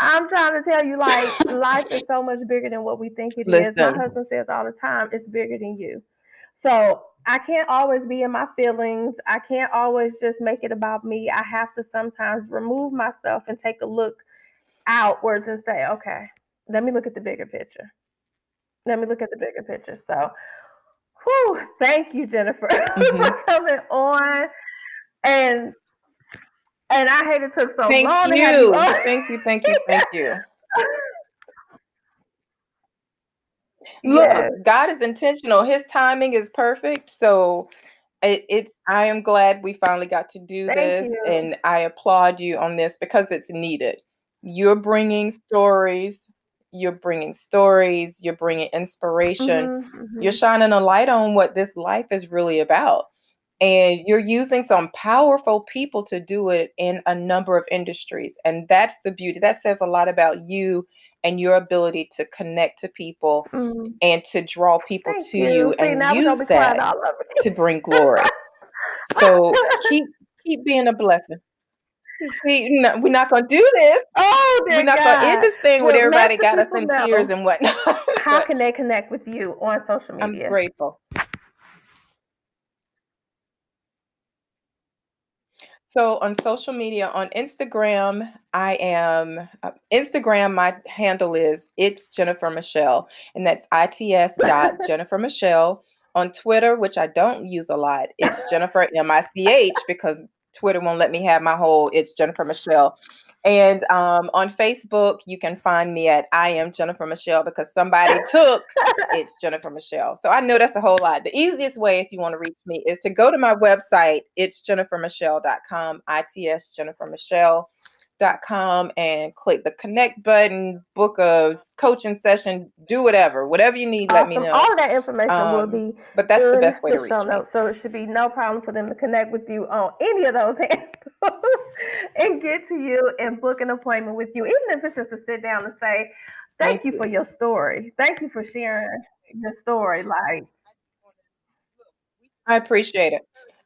I'm trying to tell you, like, [laughs] life is so much bigger than what we think it Listen. is. My husband says all the time, it's bigger than you. So I can't always be in my feelings. I can't always just make it about me. I have to sometimes remove myself and take a look outwards and say, okay, let me look at the bigger picture. Let me look at the bigger picture. So, whew, thank you, Jennifer, [laughs] mm-hmm. for coming on and and I hate it took so thank long. You. You thank you, thank you, thank you. [laughs] Look, yes. God is intentional. His timing is perfect. So it, it's I am glad we finally got to do thank this you. and I applaud you on this because it's needed. You're bringing stories, you're bringing stories, you're bringing inspiration. Mm-hmm, mm-hmm. You're shining a light on what this life is really about and you're using some powerful people to do it in a number of industries and that's the beauty that says a lot about you and your ability to connect to people mm. and to draw people Thank to you, you and See, use that to bring glory so [laughs] keep keep being a blessing See, no, we're not gonna do this. Oh, we're not God. gonna end this thing well, with everybody got us in know. tears and whatnot. [laughs] How can they connect with you on social media? I'm grateful. So on social media, on Instagram, I am uh, Instagram. My handle is it's Jennifer Michelle, and that's its dot [laughs] Jennifer Michelle. On Twitter, which I don't use a lot, it's Jennifer M I C H because Twitter won't let me have my whole. It's Jennifer Michelle. And um, on Facebook, you can find me at I am Jennifer Michelle because somebody [laughs] took it's Jennifer Michelle. So I know that's a whole lot. The easiest way, if you want to reach me, is to go to my website, it's jennifermichelle.com, ITS Jennifer Michelle com and click the connect button, book a coaching session, do whatever, whatever you need. Awesome. Let me know. All of that information um, will be, but that's the best way to reach me. So it should be no problem for them to connect with you on any of those [laughs] handles and get to you and book an appointment with you, even if it's just to sit down and say, "Thank, Thank you, you for your story. Thank you for sharing your story." Like, I appreciate it.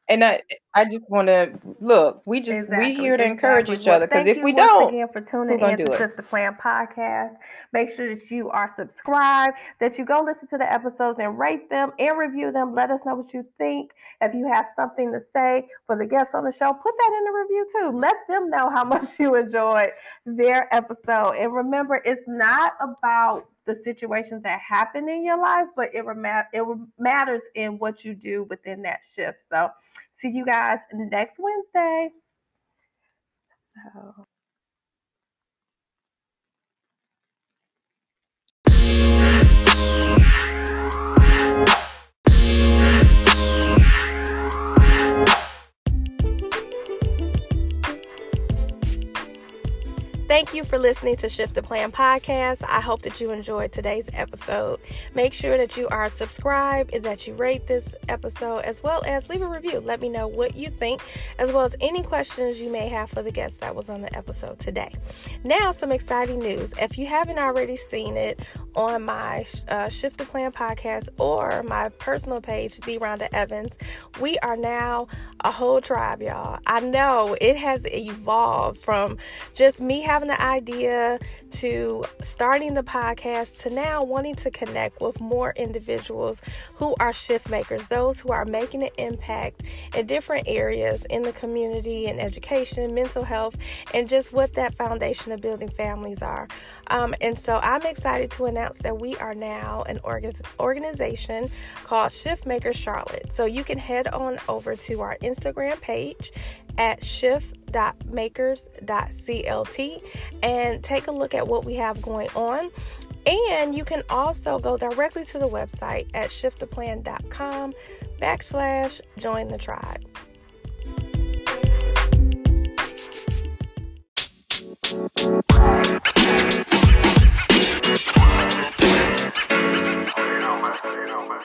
And I, I just want to look. We just exactly, we here to encourage exactly. each other because if we don't, again for tuning in to Shift the Plan podcast. Make sure that you are subscribed, that you go listen to the episodes and rate them and review them. Let us know what you think. If you have something to say for the guests on the show, put that in the review too. Let them know how [laughs] much you enjoyed their episode. And remember, it's not about the situations that happen in your life, but it, rem- it matters in what you do within that shift. So, see you guys next Wednesday. So. For listening to Shift the Plan podcast. I hope that you enjoyed today's episode. Make sure that you are subscribed and that you rate this episode as well as leave a review. Let me know what you think, as well as any questions you may have for the guest that was on the episode today. Now, some exciting news. If you haven't already seen it on my uh, Shift the Plan podcast or my personal page, The Rhonda Evans, we are now a whole tribe, y'all. I know it has evolved from just me having the idea to starting the podcast to now wanting to connect with more individuals who are shift makers, those who are making an impact in different areas in the community and education, mental health, and just what that foundation of building families are. Um, and so I'm excited to announce that we are now an org- organization called Shift Makers Charlotte. So you can head on over to our Instagram page at shift.makers.clt and take a look at what we have going on. And you can also go directly to the website at shifttheplan.com backslash join the tribe. You know, man. You know, man.